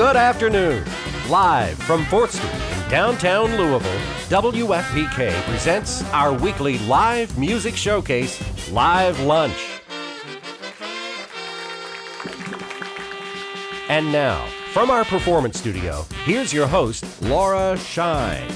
Good afternoon. Live from 4th Street in downtown Louisville, WFPK presents our weekly live music showcase, Live Lunch. And now, from our performance studio, here's your host, Laura Shine.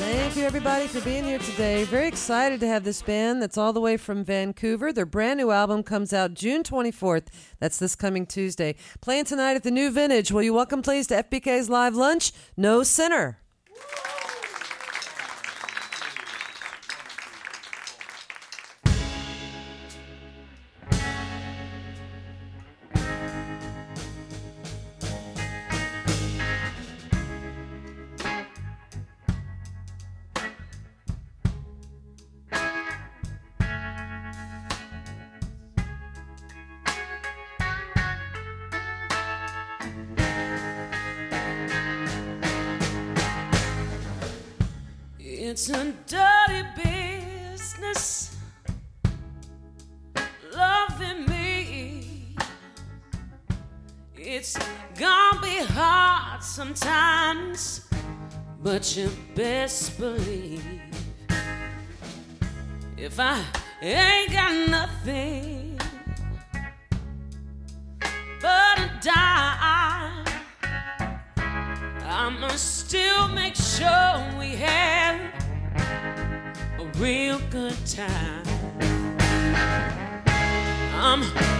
Everybody, for being here today. Very excited to have this band that's all the way from Vancouver. Their brand new album comes out June 24th. That's this coming Tuesday. Playing tonight at the New Vintage. Will you welcome, please, to FBK's Live Lunch, No Sinner. Believe if I ain't got nothing but a dime. I'ma still make sure we have a real good time. I'm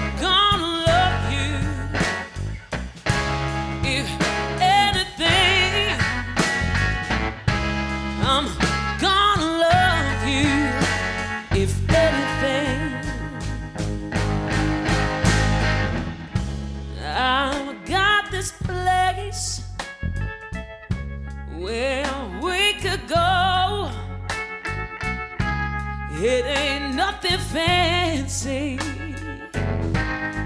fancy,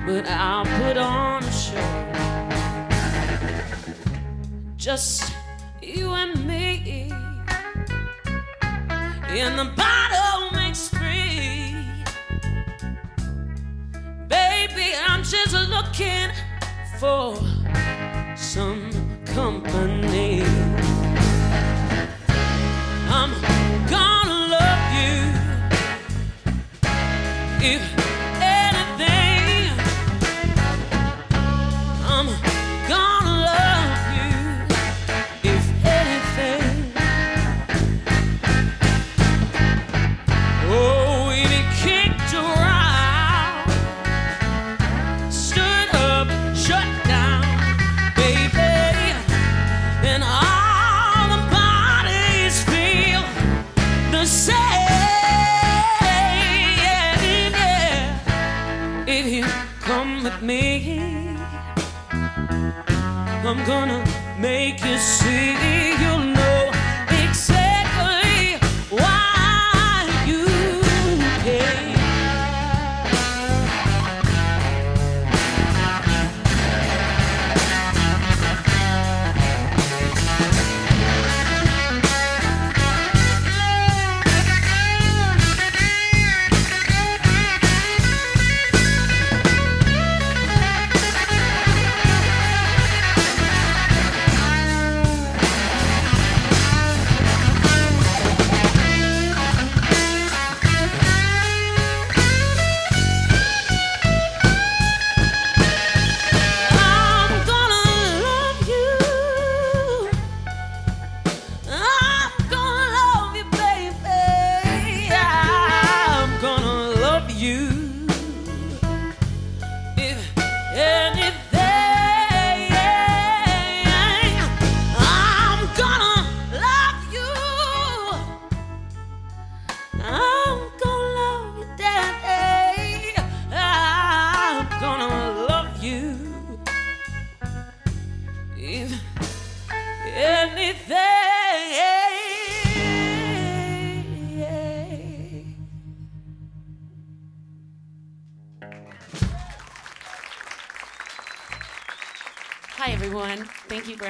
but I'll put on a show. Just you and me, and the bottle makes three. Baby, I'm just looking for some company. I'm gonna make you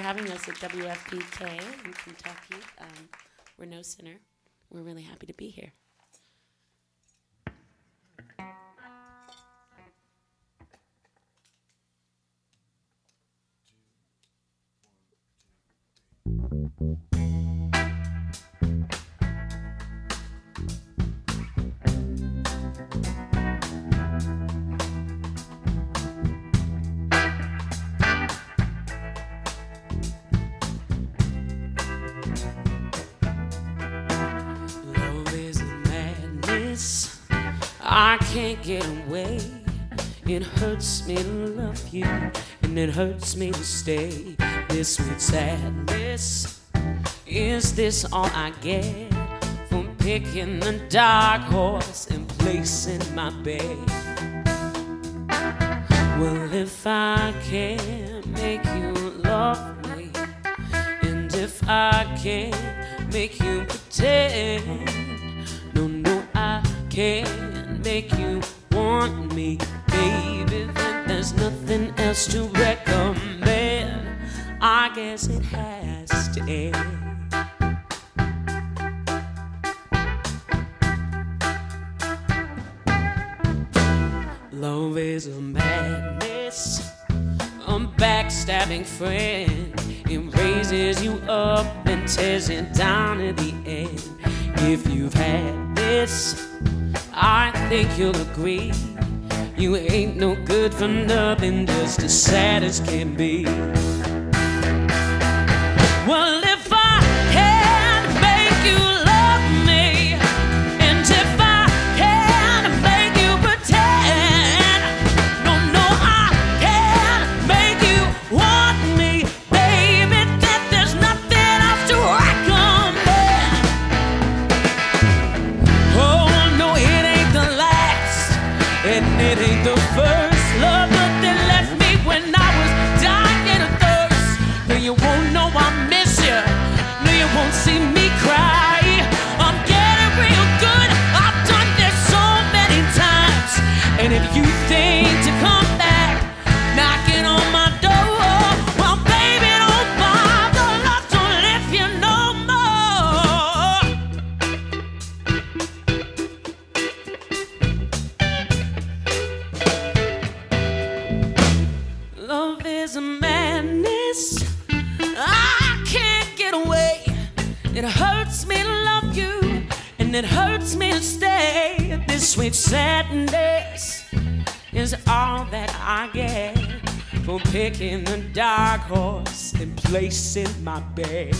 having us at WFPK in Kentucky. Um, we're No Sinner. We're really happy to be here. I can't get away. It hurts me to love you, and it hurts me to stay. This sweet sadness. Is this all I get from picking the dark horse and placing my bed? Well, if I can't make you love me, and if I can't make you pretend, no, no, I can't make you want me, baby. Then there's nothing else to recommend. I guess it has to end. Love is a madness, a backstabbing friend. It raises you up and tears you down at the end. If you've had this, I think you'll agree. You ain't no good for nothing, just as sad as can be. Sweet sadness is all that I get for picking the dark horse and placing my bed.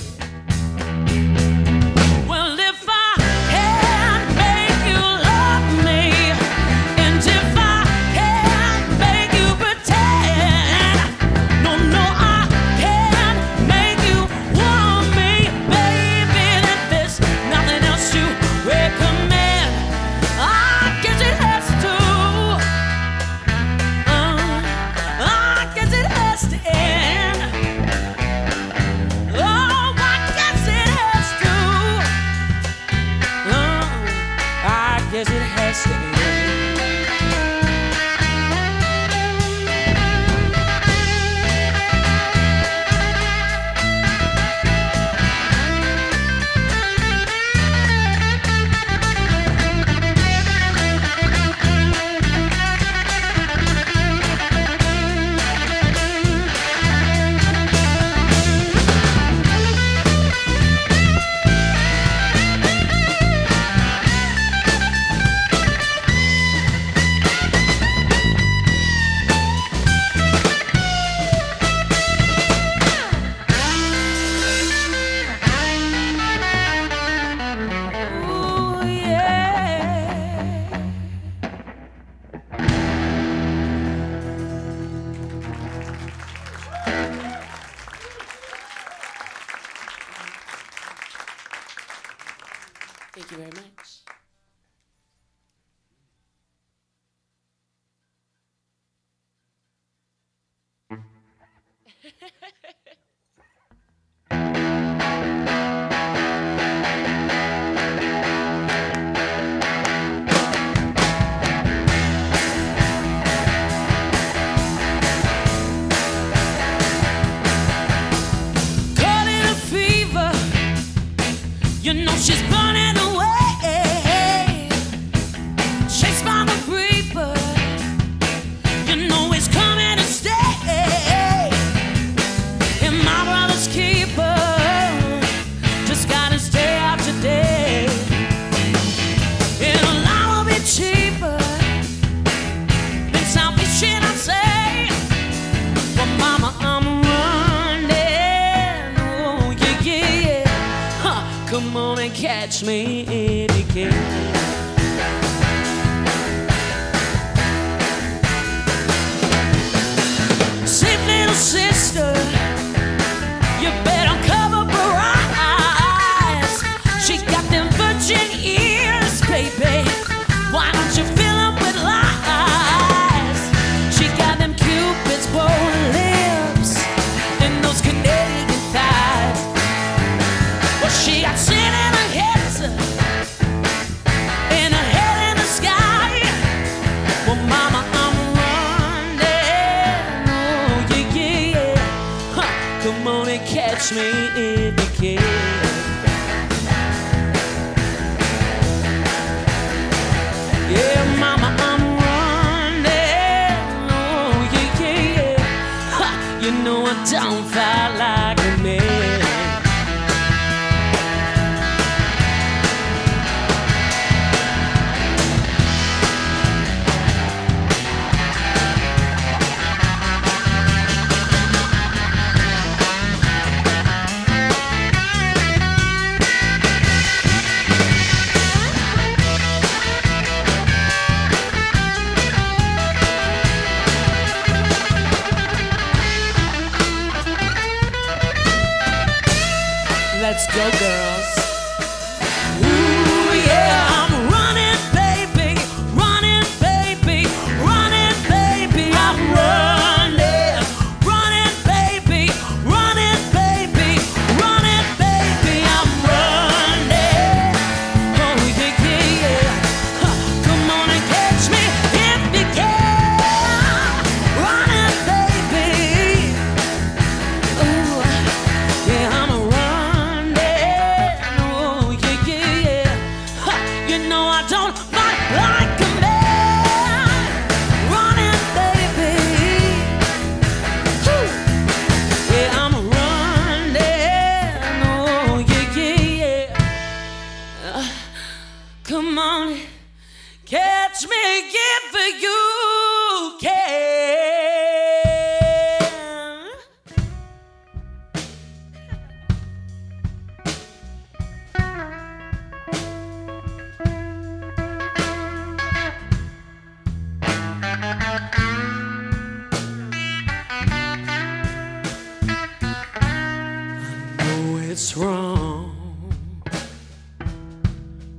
it's wrong,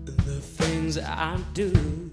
the things I do.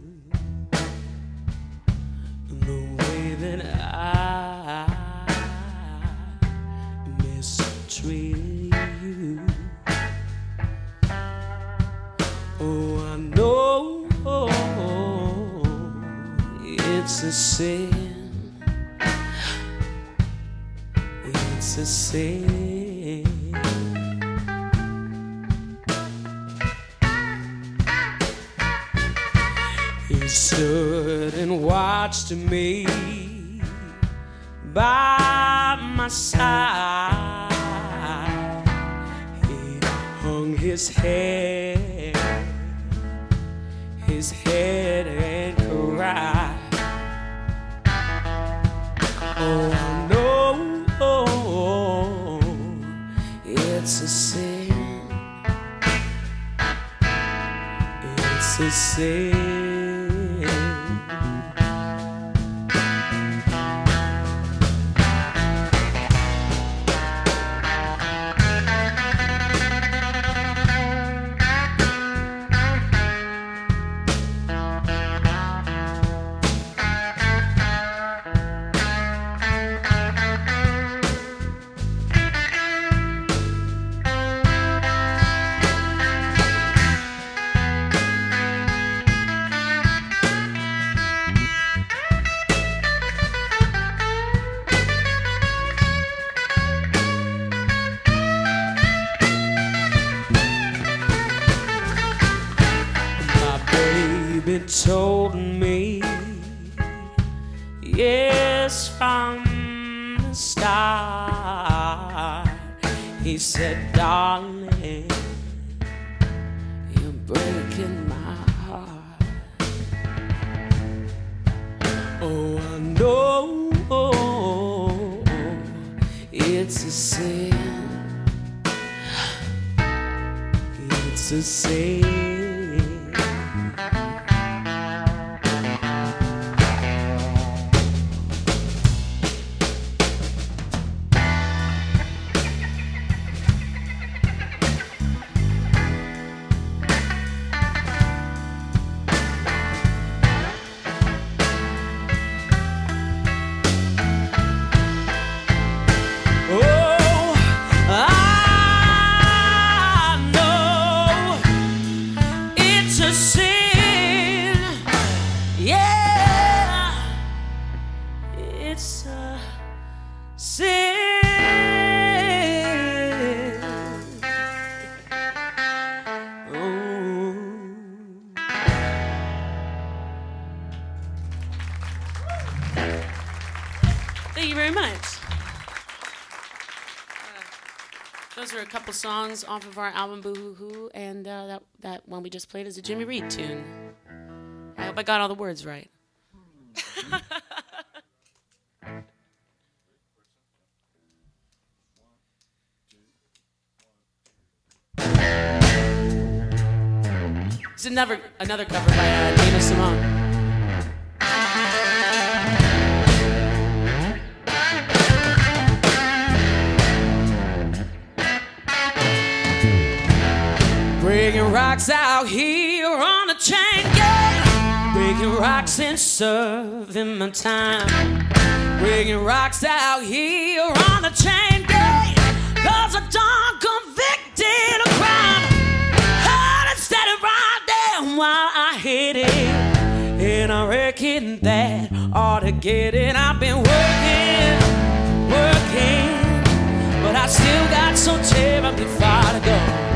told me yes from the start. He said, darling, you're breaking my heart. Oh, I know it's a sin. It's a sin. are a couple songs off of our album Boo Hoo Hoo, and uh, that, that one we just played is a Jimmy Reed tune. I hope I got all the words right. it's another another cover by uh, Nina Simone. Breaking rocks out here on a chain gang. Breaking rocks and serving my time. Breaking rocks out here on a chain gang. Cause I done convicted of crime. Heard instead of right there while I hit it. And I reckon that ought to get it. I've been working, working. But I still got so terribly far to go.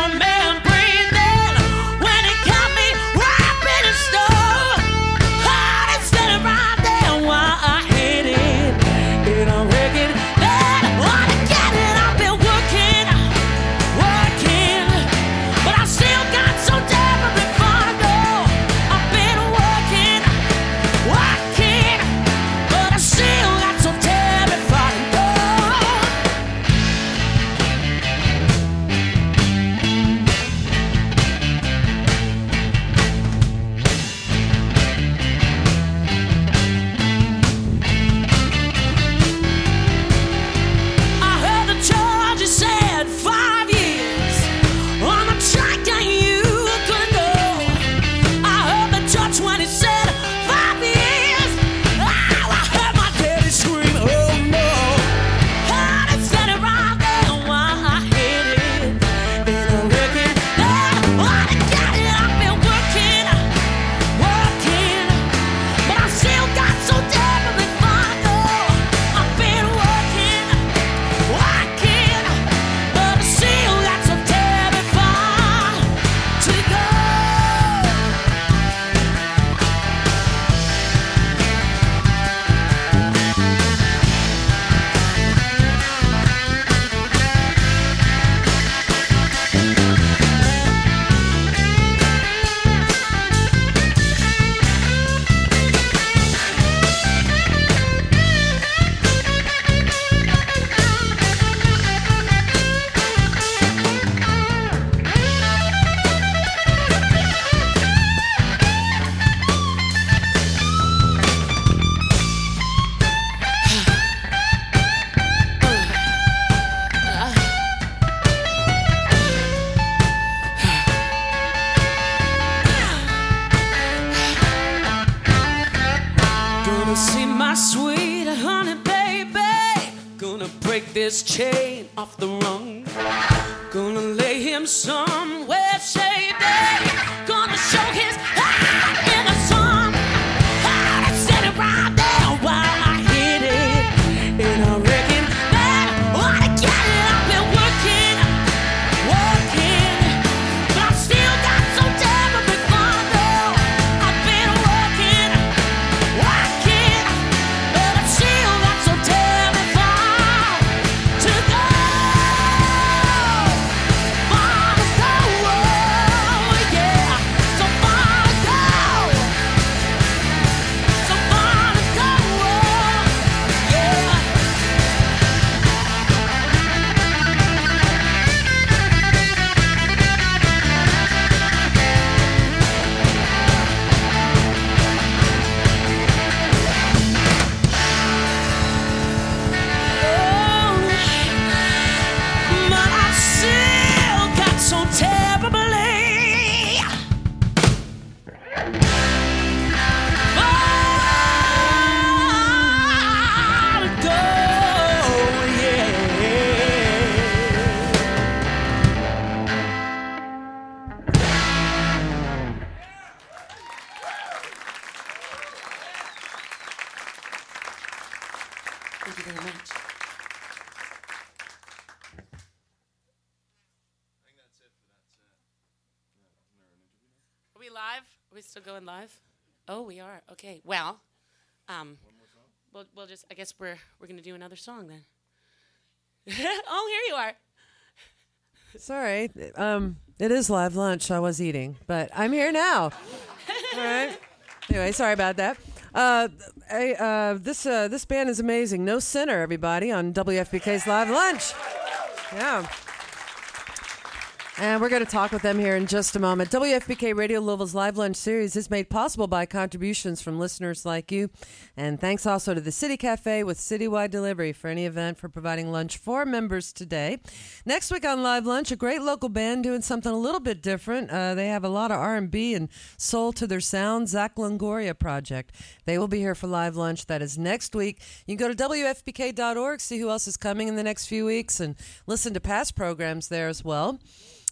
going live? Oh, we are. Okay. Well, um, we'll, we'll just. I guess we're we're gonna do another song then. oh, here you are. Sorry. Um, it is live lunch. I was eating, but I'm here now. All right. Anyway, sorry about that. Uh, I, uh, this uh, this band is amazing. No Sinner, everybody, on WFPK's Live Lunch. Yeah. And we're going to talk with them here in just a moment. WFPK Radio Louisville's Live Lunch series is made possible by contributions from listeners like you. And thanks also to the City Cafe with citywide delivery for any event for providing lunch for members today. Next week on Live Lunch, a great local band doing something a little bit different. Uh, they have a lot of R&B and soul to their sound, Zach Longoria Project. They will be here for Live Lunch. That is next week. You can go to WFPK.org, see who else is coming in the next few weeks, and listen to past programs there as well.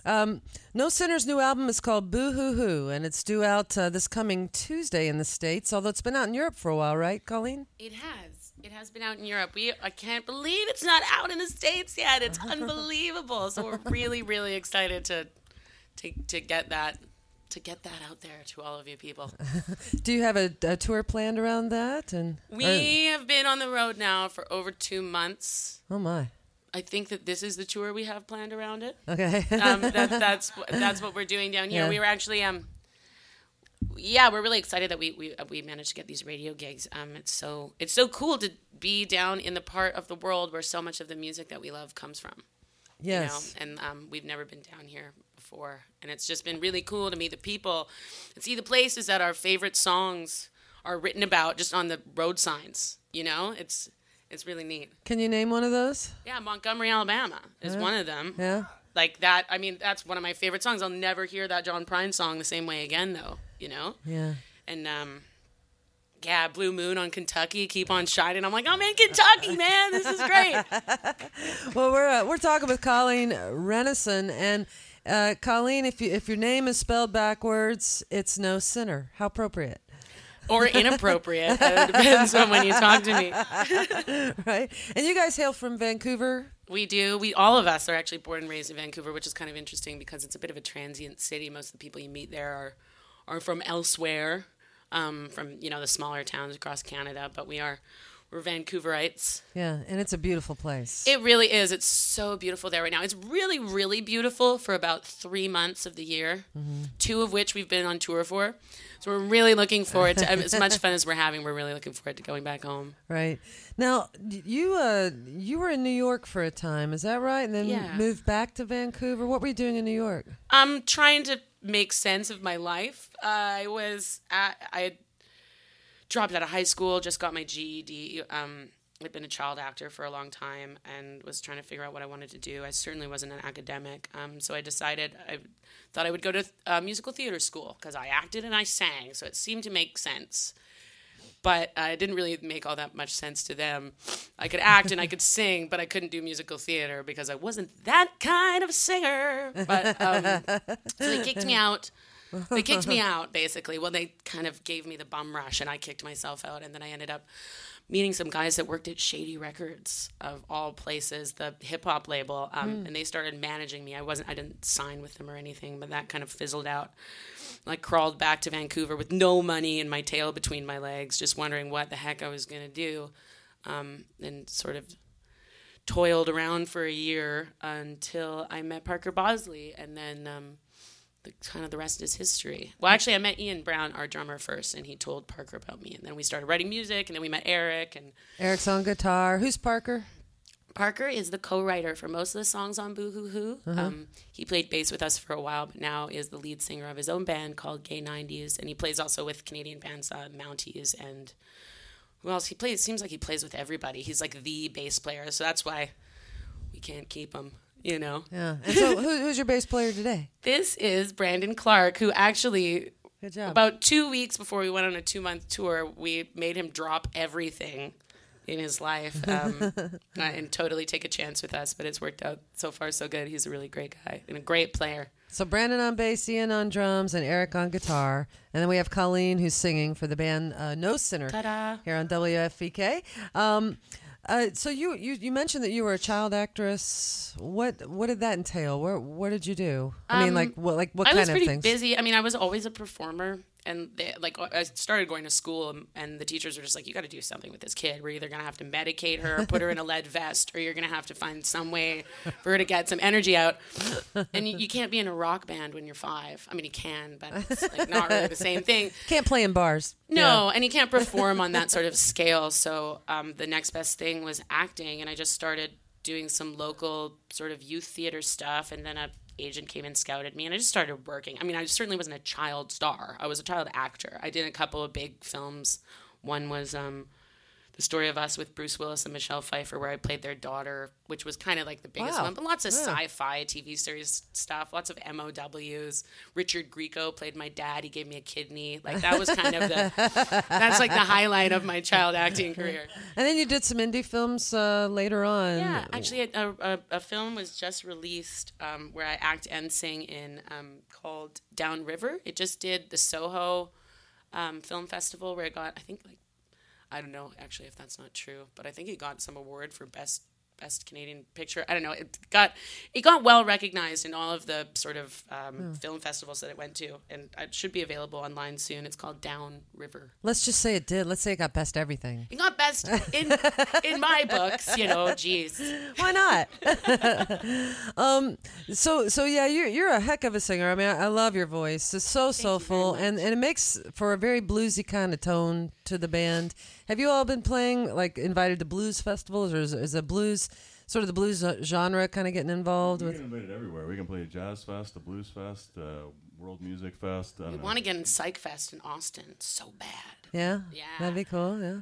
Um, no Sinner's new album is called Boo Hoo Hoo, and it's due out uh, this coming Tuesday in the States, although it's been out in Europe for a while, right, Colleen? It has. It has been out in Europe. We I can't believe it's not out in the States yet. It's unbelievable. So we're really, really excited to to to get that to get that out there to all of you people. Do you have a, a tour planned around that? And We have been on the road now for over two months. oh my, I think that this is the tour we have planned around it. okay. um, that, that's that's what we're doing down here. Yeah. We were actually um, yeah, we're really excited that we we uh, we managed to get these radio gigs. Um, it's so it's so cool to be down in the part of the world where so much of the music that we love comes from. yes. You know, and um, we've never been down here before, and it's just been really cool to meet the people and see the places that our favorite songs are written about just on the road signs. You know, it's it's really neat. Can you name one of those? Yeah, Montgomery, Alabama is one of them Yeah. like that i mean that's one of my favorite songs i'll never hear that john prine song the same way again though you know Yeah. and um yeah blue moon on kentucky keep on shining i'm like i'm in kentucky man this is great Well, we're uh, we're talking with Colleen Rennison, and uh, Colleen, if you if your name is spelled backwards, it's no sinner. How appropriate, or inappropriate it depends on when you talk to me right? And you guys hail from Vancouver. we do we all of us are actually born and raised in vancouver which is kind of interesting because it's a bit of a transient city most of the people you meet there are are from elsewhere um, from you know the smaller towns across canada but we are we're vancouverites Yeah, and it's a beautiful place. It really is. It's so beautiful there right now. It's really, really beautiful for about three months of the year, two of which we've been on tour for. So we're really looking forward to as much fun as we're having. We're really looking forward to going back home. Right now, you uh, you were in New York for a time, is that right? And then Yeah. moved back to Vancouver. What were you doing in New York? I'm trying to make sense of my life. I was at, I dropped out of high school, just got my GED. Um, I'd been a child actor for a long time and was trying to figure out what I wanted to do. I certainly wasn't an academic, um, so I decided I thought I would go to uh, musical theater school because I acted and I sang, so it seemed to make sense. But uh, it didn't really make all that much sense to them. I could act and I could sing, but I couldn't do musical theater because I wasn't that kind of singer. But um, so they kicked me out. They kicked me out basically. Well, they kind of gave me the bum rush, and I kicked myself out. And then I ended up meeting some guys that worked at Shady Records of all places, the hip hop label, um, and they started managing me. I wasn't, I didn't sign with them or anything, but that kind of fizzled out. I crawled back to Vancouver with no money and my tail between my legs, just wondering what the heck I was going to do, um, and sort of toiled around for a year until I met Parker Bossley, and then um, the kind of the rest is history. Well, actually, I met Ian Brown, our drummer, first, and he told Parker about me, and then we started writing music, and then we met Eric, and Eric's on guitar. Who's Parker? Parker is the co-writer for most of the songs on Boo Hoo Hoo. Um, he played bass with us for a while, but now is the lead singer of his own band called Gay 90s, and he plays also with Canadian bands uh, Mounties and who else? He plays. Seems like he plays with everybody. He's like the bass player, so that's why we can't keep him. You know. Yeah. And so, who, who's your bass player today? This is Brandon Clark, who actually Good job. about two weeks before we went on a two month tour, we made him drop everything in his life um, and totally take a chance with us. But it's worked out so far so good. He's a really great guy and a great player. So Brandon on bass, Ian on drums, and Eric on guitar, and then we have Colleen who's singing for the band uh, No Sinner Ta-da. here on WFPK. Um, uh, so you, you you mentioned that you were a child actress. What what did that entail? Where what did you do? I mean, Um, like what like what I kind was of pretty things? busy. I mean, I was always a performer. And they, like I started going to school, and, and the teachers were just like, "You got to do something with this kid. We're either gonna have to medicate her, or put her in a lead vest, or you're gonna have to find some way for her to get some energy out." And you, you can't be in a rock band when you're five. I mean, you can, but it's like not really the same thing. Can't play in bars. No, and you can't perform on that sort of scale. So um, the next best thing was acting, and I just started doing some local sort of youth theater stuff, and then a agent came and scouted me and I just started working. I mean, I certainly wasn't a child star. I was a child actor. I did a couple of big films. One was um, the story of us with Bruce Willis and Michelle Pfeiffer, where I played their daughter, which was kind of like the biggest Wow. one. But lots of Yeah. sci-fi TV series stuff, lots of MOWs. Richard Grieco played my dad. He gave me a kidney. Like that was kind of the that's like the highlight of my child acting career. And then you did some indie films uh, later on. Yeah, actually, a, a, a film was just released um, where I act and sing in um, called Downriver. It just did the Soho um, Film Festival where it got, I think, like, I don't know actually if that's not true, but I think it got some award for best best Canadian picture. I don't know. It got it got well recognized in all of the sort of um, film festivals that it went to, and it should be available online soon. It's called Down River. Let's just say it did. Let's say it got best everything. It got best in in my books, you know. Geez. Why not? um, so so yeah, you're you're a heck of a singer. I mean, I, I love your voice. It's so soulful, and and it makes for a very bluesy kind of tone to the band. Have you all been playing like invited to blues festivals, or is, is a blues sort of the blues genre kind of getting involved We with? can invite it everywhere. We can play a jazz fest, a blues fest, uh, world music fest. I We want to get in Psych Fest in Austin so bad. Yeah, Yeah. that'd be cool. Yeah.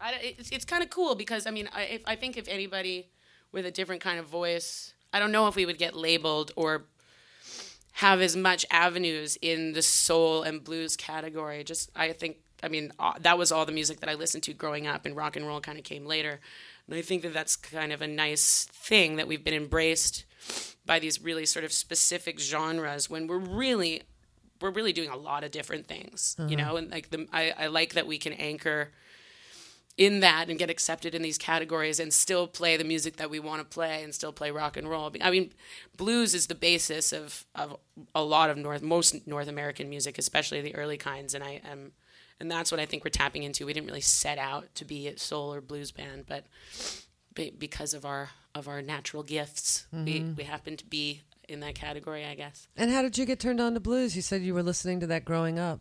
I, it's it's kind of cool because I mean I if, I think if anybody with a different kind of voice, I don't know if we would get labeled or have as much avenues in the soul and blues category. Just I think I mean uh, that was all the music that I listened to growing up, and rock and roll kind of came later. And I think that that's kind of a nice thing that we've been embraced by these really sort of specific genres when we're really we're really doing a lot of different things, you know. And like the I, I like that we can anchor in that and get accepted in these categories and still play the music that we want to play and still play rock and roll. I mean, blues is the basis of, of a lot of North most North American music, especially the early kinds, and I am and that's what I think we're tapping into. We didn't really set out to be a soul or blues band, but be- because of our of our natural gifts, we we happen to be in that category, I guess. And how did you get turned on to blues? You said you were listening to that growing up.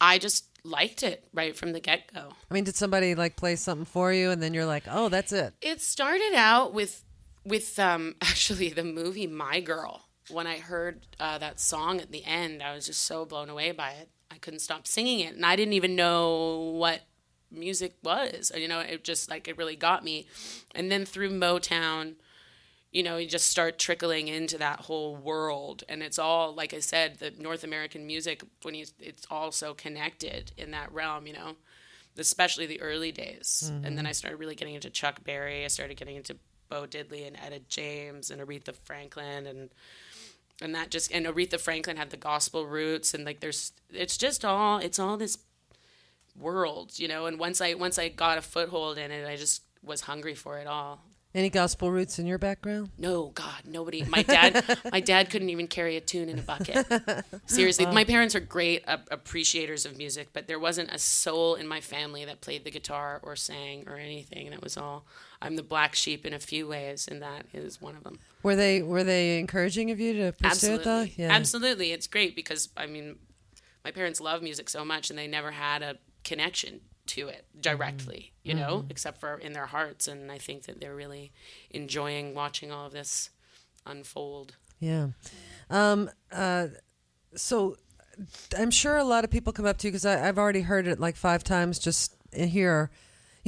I just liked it right from the get go. I mean, did somebody like play something for you, and then you're like, "Oh, that's it." It started out with with um, actually the movie My Girl. When I heard uh, that song at the end, I was just so blown away by it. I couldn't stop singing it, and I didn't even know what music was. You know, it just like it really got me. And then through Motown, you know, you just start trickling into that whole world, and it's all like I said, the North American music when you it's all so connected in that realm. You know, especially the early days. And then I mm-hmm. started really getting into Chuck Berry. I started getting into Bo Diddley and Etta James and Aretha Franklin and and that just and Aretha Franklin had the gospel roots and like there's it's just all it's all this world, you know, and once I once I got a foothold in it, I just was hungry for it all. Any gospel roots in your background? No, God, nobody. My dad, my dad couldn't even carry a tune in a bucket. Seriously, my parents are great uh, appreciators of music, but there wasn't a soul in my family that played the guitar or sang or anything. And it was all. I'm the black sheep in a few ways, and that is one of them. Were they were they encouraging of you to pursue it though? Absolutely, absolutely. It's great because I mean, my parents love music so much, and they never had a connection to it directly, you know, except for in their hearts. And I think that they're really enjoying watching all of this unfold. Yeah. Um, uh, so I'm sure a lot of people come up to you because I've already heard it like five times just here.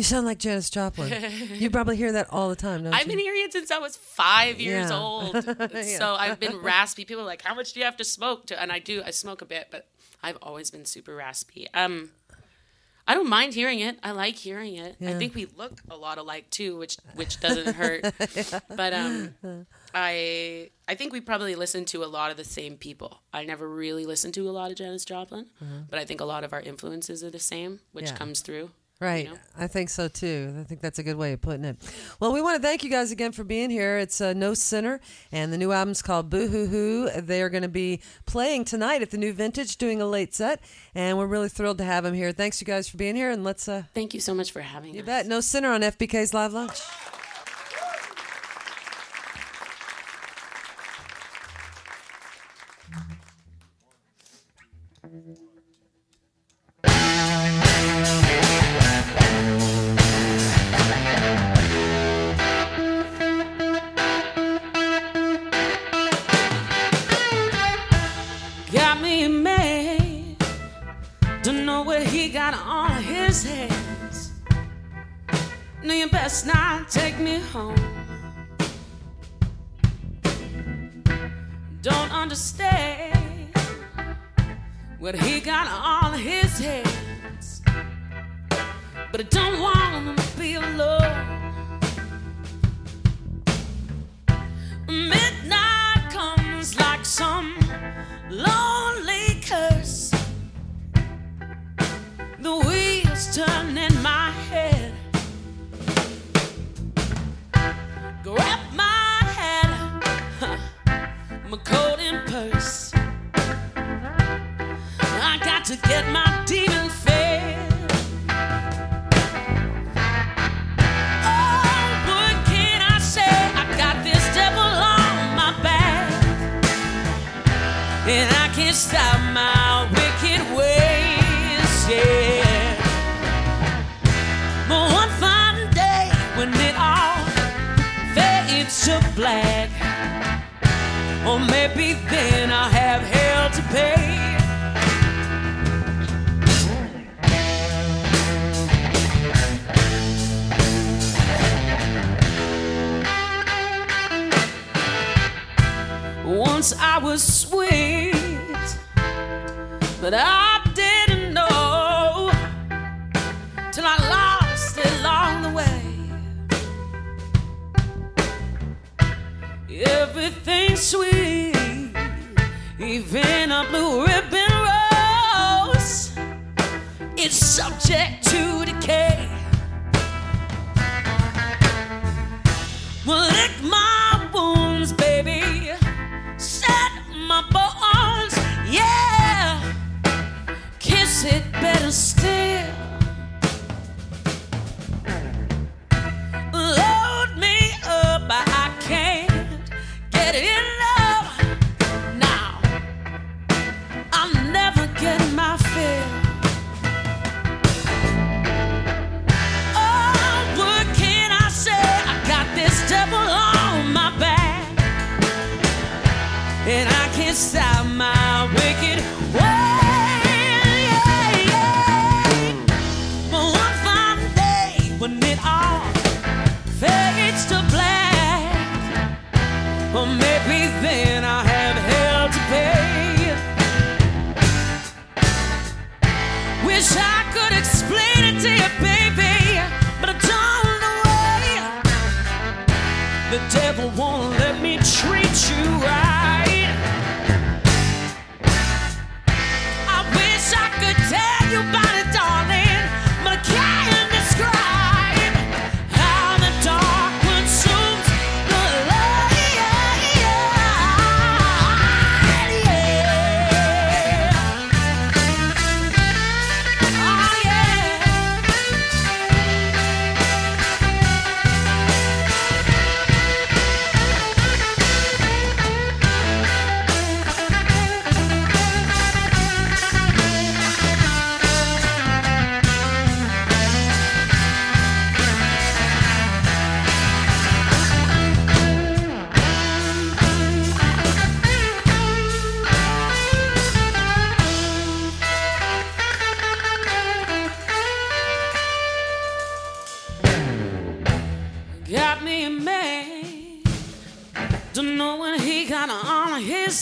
You sound like Janis Joplin. you probably hear that all the time, don't I've you? been hearing it since I was five years Yeah. old. So I've been raspy. People are like, "How much do you have to smoke?" To and I do. I smoke a bit, but I've always been super raspy. Um, I don't mind hearing it. I like hearing it. I think we look a lot alike too, which which doesn't hurt. But um, I I think we probably listen to a lot of the same people. I never really listened to a lot of Janis Joplin, but I think a lot of our influences are the same, which Mm-hmm. Yeah. comes through. Right. You know? I think so too. I think that's a good way of putting it. Well, we want to thank you guys again for being here. It's uh, No Sinner, and the new album's called Boo Hoo Hoo. They are going to be playing tonight at the New Vintage, doing a late set, and we're really thrilled to have them here. Thanks, you guys, for being here, and let's. Uh, Thank you so much for having you us. bet. No Sinner on WFPK's Live Lunch. Got on his hands. No, you best not take me home. Don't understand what he got on his hands. But I don't want to be alone. Midnight comes like some lonely curse. The wheels turn in my head. Grab my head, my coat and purse. I got to get my demon fed. Oh, what can I say? I got this devil on my back. And I can't stop maybe then I'll have hell to pay. Once I was sweet, but I even a blue ribbon rose. It's subject to decay. Well, lick my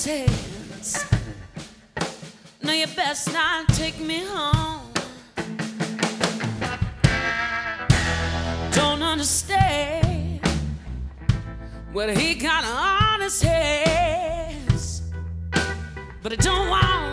hands. Now you best not take me home. Don't understand what he got on his hands. But I don't wanna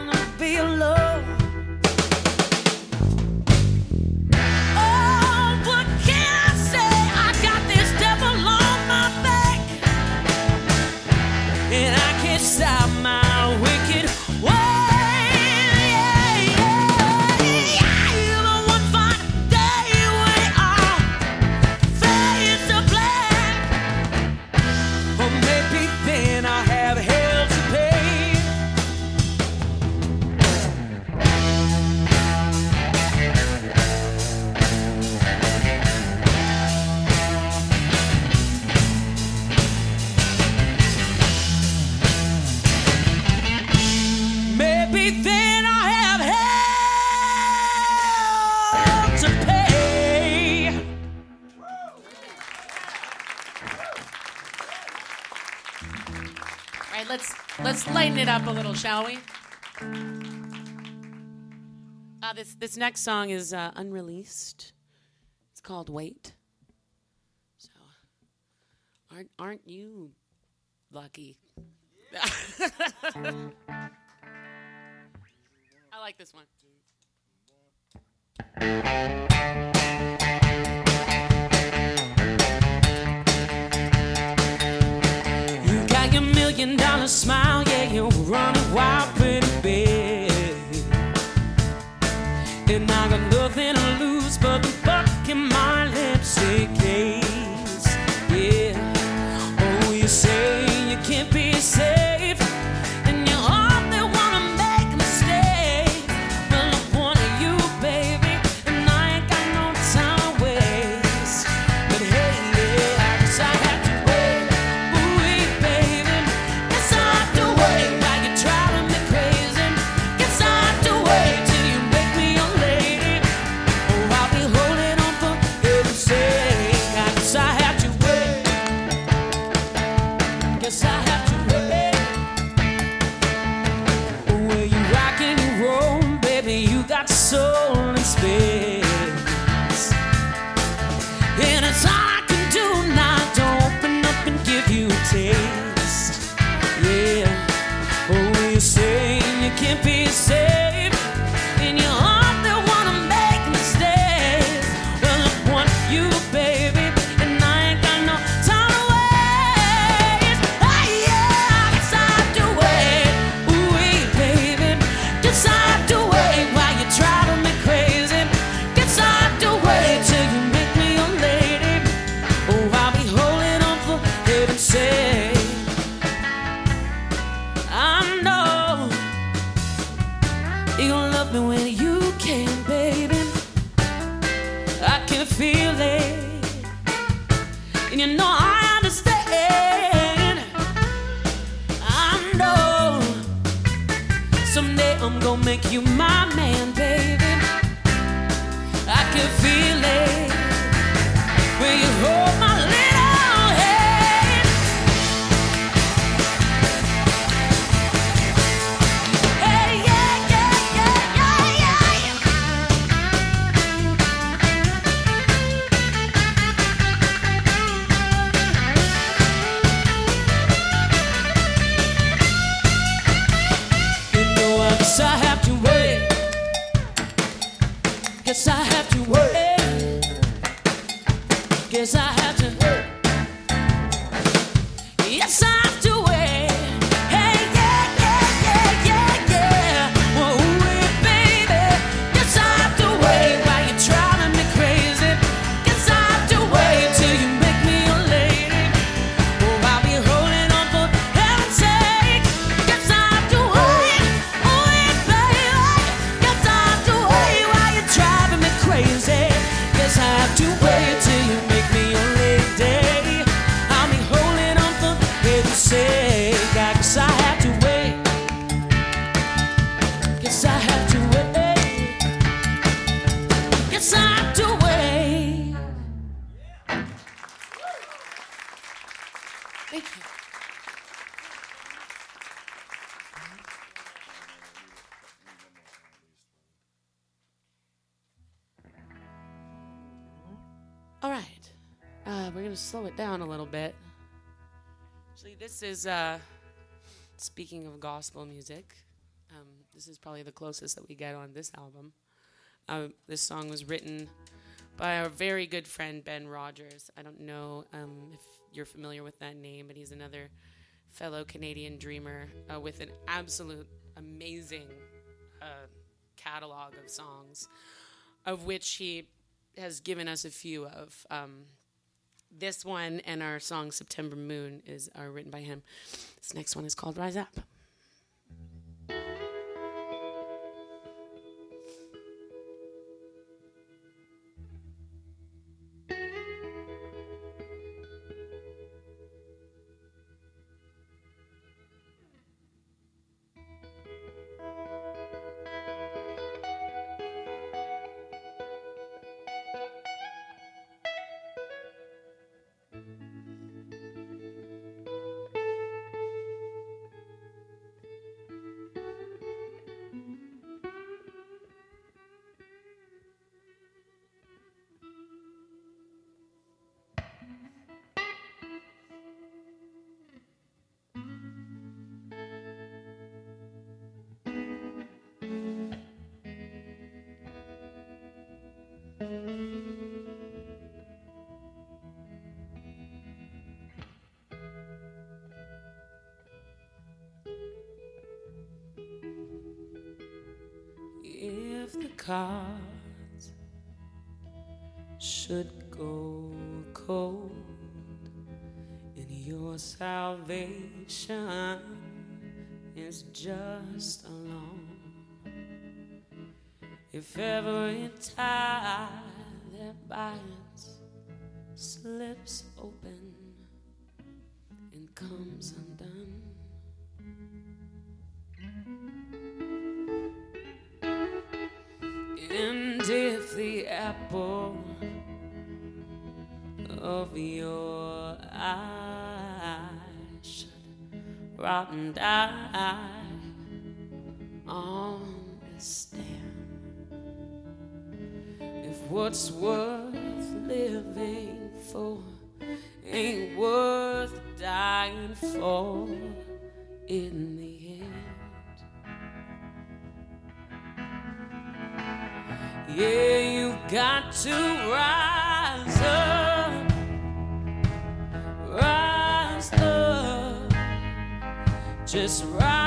lighten it up a little, shall we? Uh, this, this next song is uh, unreleased. It's called Wait. So, aren't, aren't you lucky? I like this one. A smile. down a little bit. Actually, this is, uh, speaking of gospel music, um, this is probably the closest that we get on this album. Um, this song was written by our very good friend Ben Rogers. I don't know um, if you're familiar with that name, but he's another fellow Canadian dreamer uh, with an absolute amazing uh, catalog of songs, of which he has given us a few of. Um, this one and our song September Moon is are written by him. This next one is called Rise Up. should go cold and your salvation is just alone. If every tie that binds slips open and comes undone. If the apple of your eye should rot and die understand if what's worth living for ain't worth dying for in the Yeah, you got to rise up, rise up, just rise.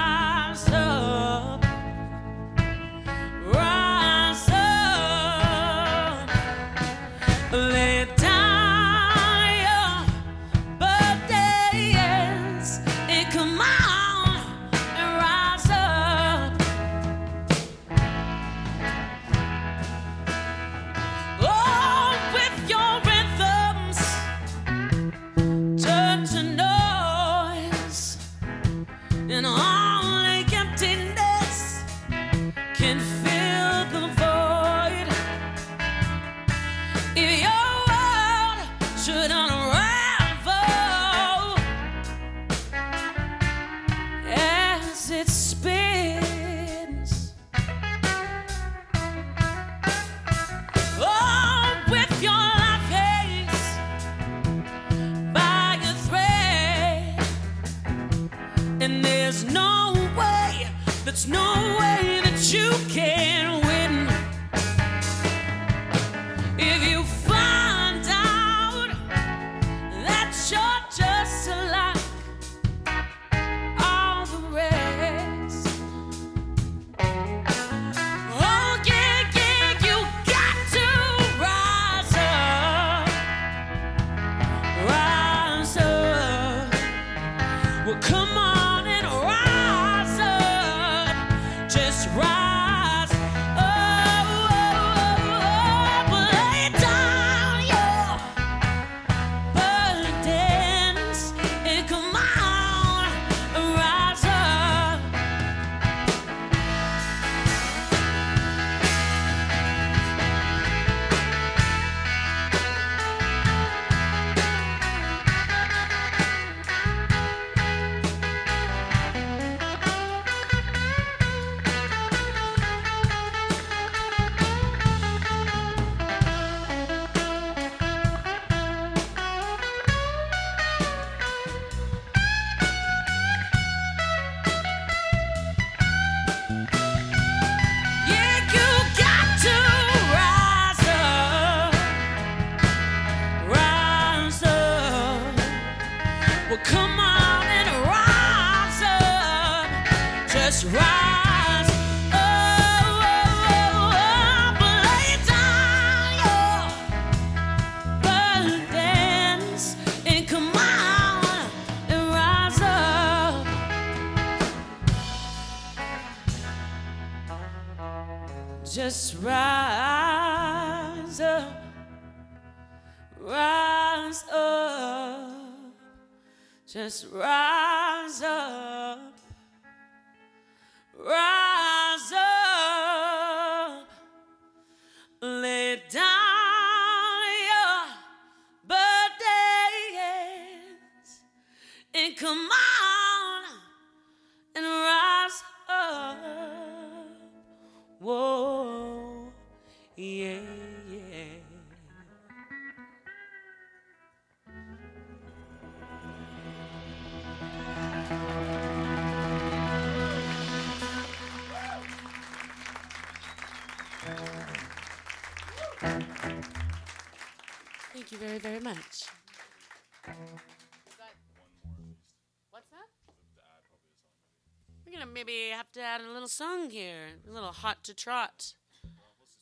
Maybe have to add a little song here, a little hot to trot. Let's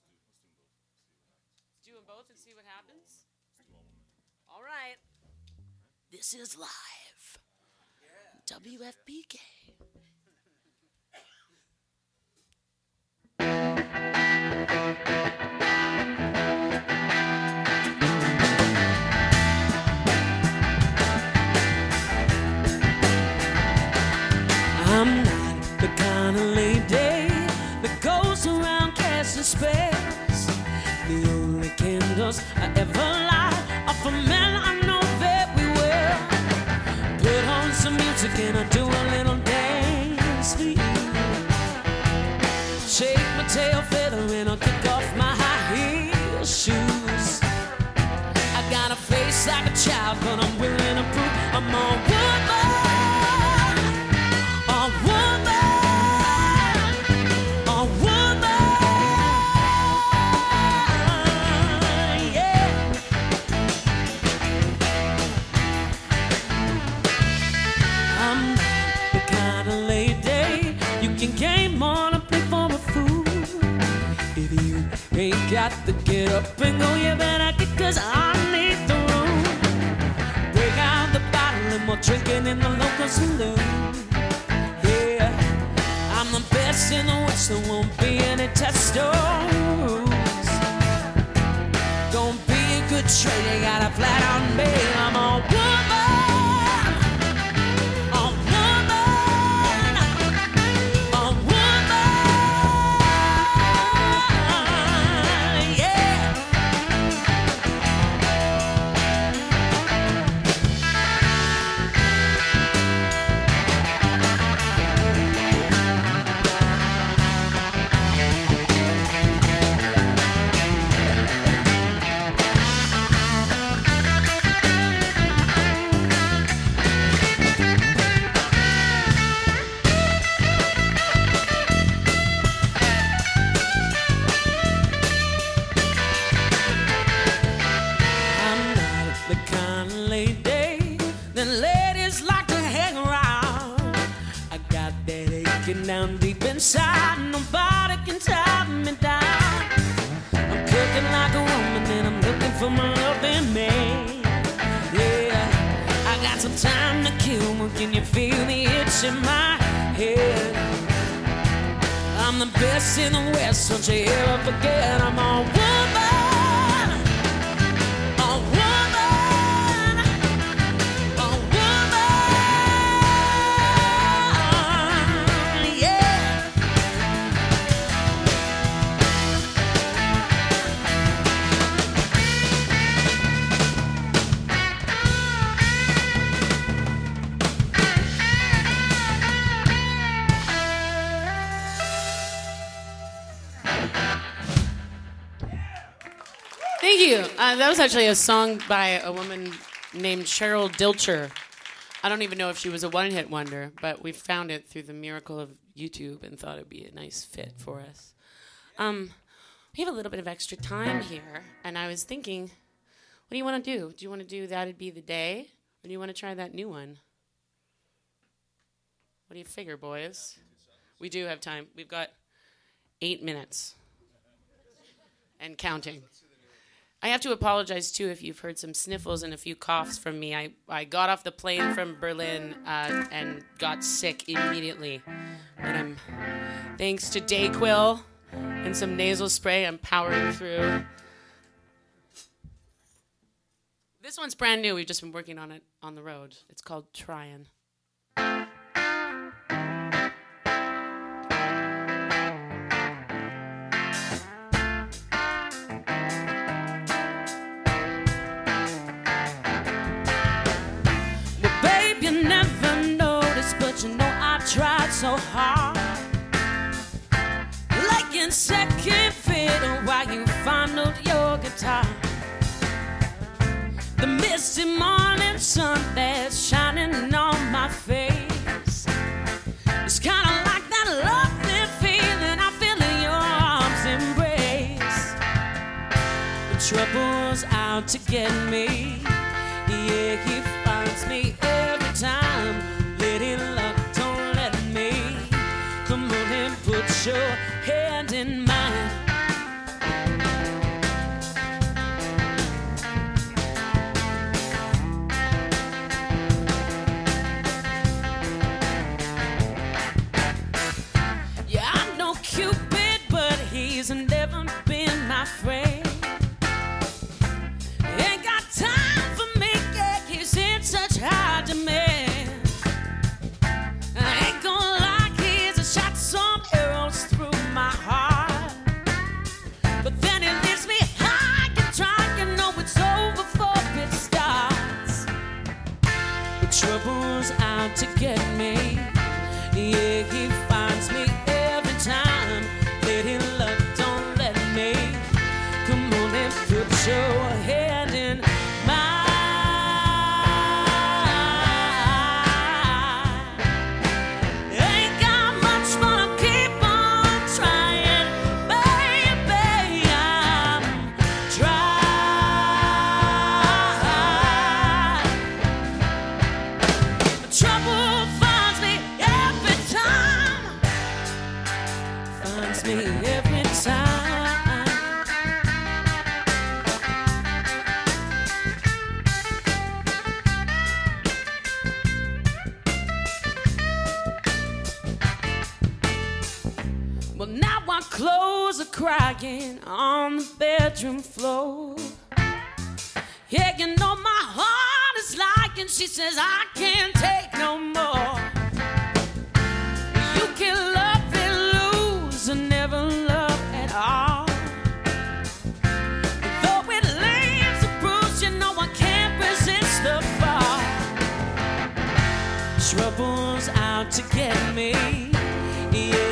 do them both and see what happens. All right. This is live. WFPK. Spells. The only candles I ever light are for men I know very well. Put on some music and I do a little dance for you. Shake my tail feather and I'll kick off my high heel shoes. I got a face like a child, but I'm willing to prove I'm a got to get up and go, you better get, cause I need the room. Break out the bottle and we're drinking in the local saloon. Yeah, I'm the best in the West, there won't be any test rules. Gonna be a good trade, you got a flat on me. I'm a woman, in the West, don't you ever forget I'm Uh, that was actually a song by a woman named Cheryl Dilcher. I don't even know if she was a one hit wonder, but we found it through the miracle of YouTube and thought it'd be a nice fit for us. Um, we have a little bit of extra time here, and I was thinking, what do you want to do? Do you want to do That'd Be the Day, or do you want to try that new one? What do you figure, boys? We do have time. We've got eight minutes and counting. I have to apologize too if you've heard some sniffles and a few coughs from me. I, I got off the plane from Berlin uh, and got sick immediately. But I'm, thanks to Dayquil and some nasal spray, I'm powering through. This one's brand new. We've just been working on it on the road. It's called Tryin'. top. The misty morning sun that's shining on my face. It's kind of like that lovely feeling I feel in your arms embrace. The trouble's out to get me. Yeah, he finds me every time. Lady luck, don't let me. Come on and put your hand in mine. says, I can't take no more. You can love and lose and never love at all. Though it leaves a bruise, you know I can't resist the fall. Trouble's out to get me. Yeah.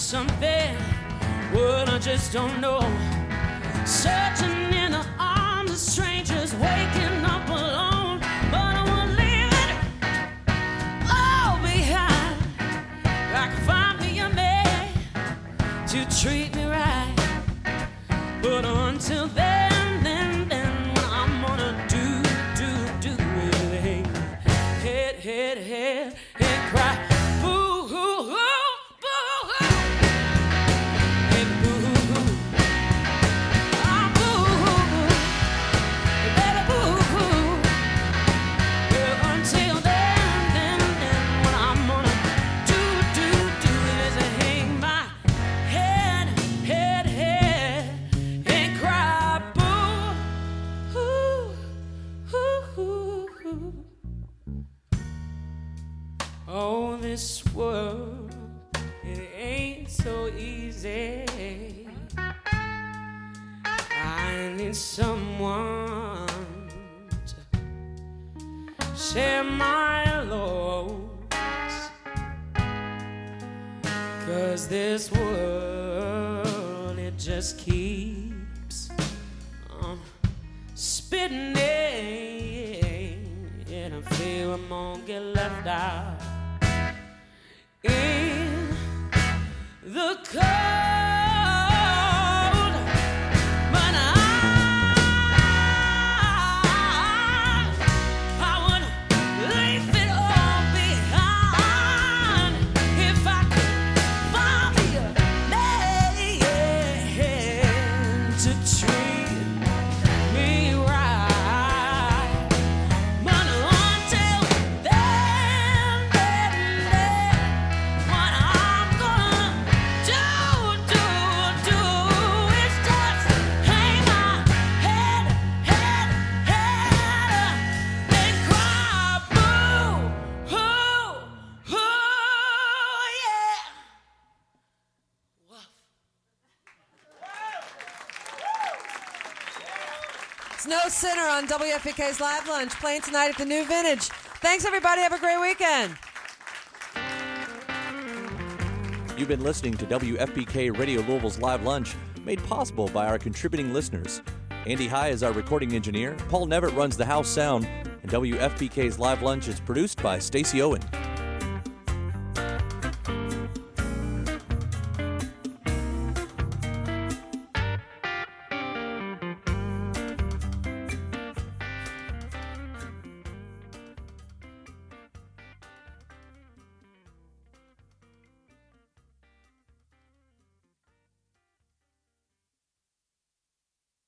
something. Well, I just don't know. Such Cause this world, it just keeps on spitting and I feel I'm gonna get left out in the cold. WFPK's Live Lunch, playing tonight at the New Vintage. Thanks, everybody. Have a great weekend. You've been listening to WFPK Radio Louisville's Live Lunch, made possible by our contributing listeners. Andy High is our recording engineer, Paul Nevitt runs the house sound, and WFPK's Live Lunch is produced by Stacy Owen.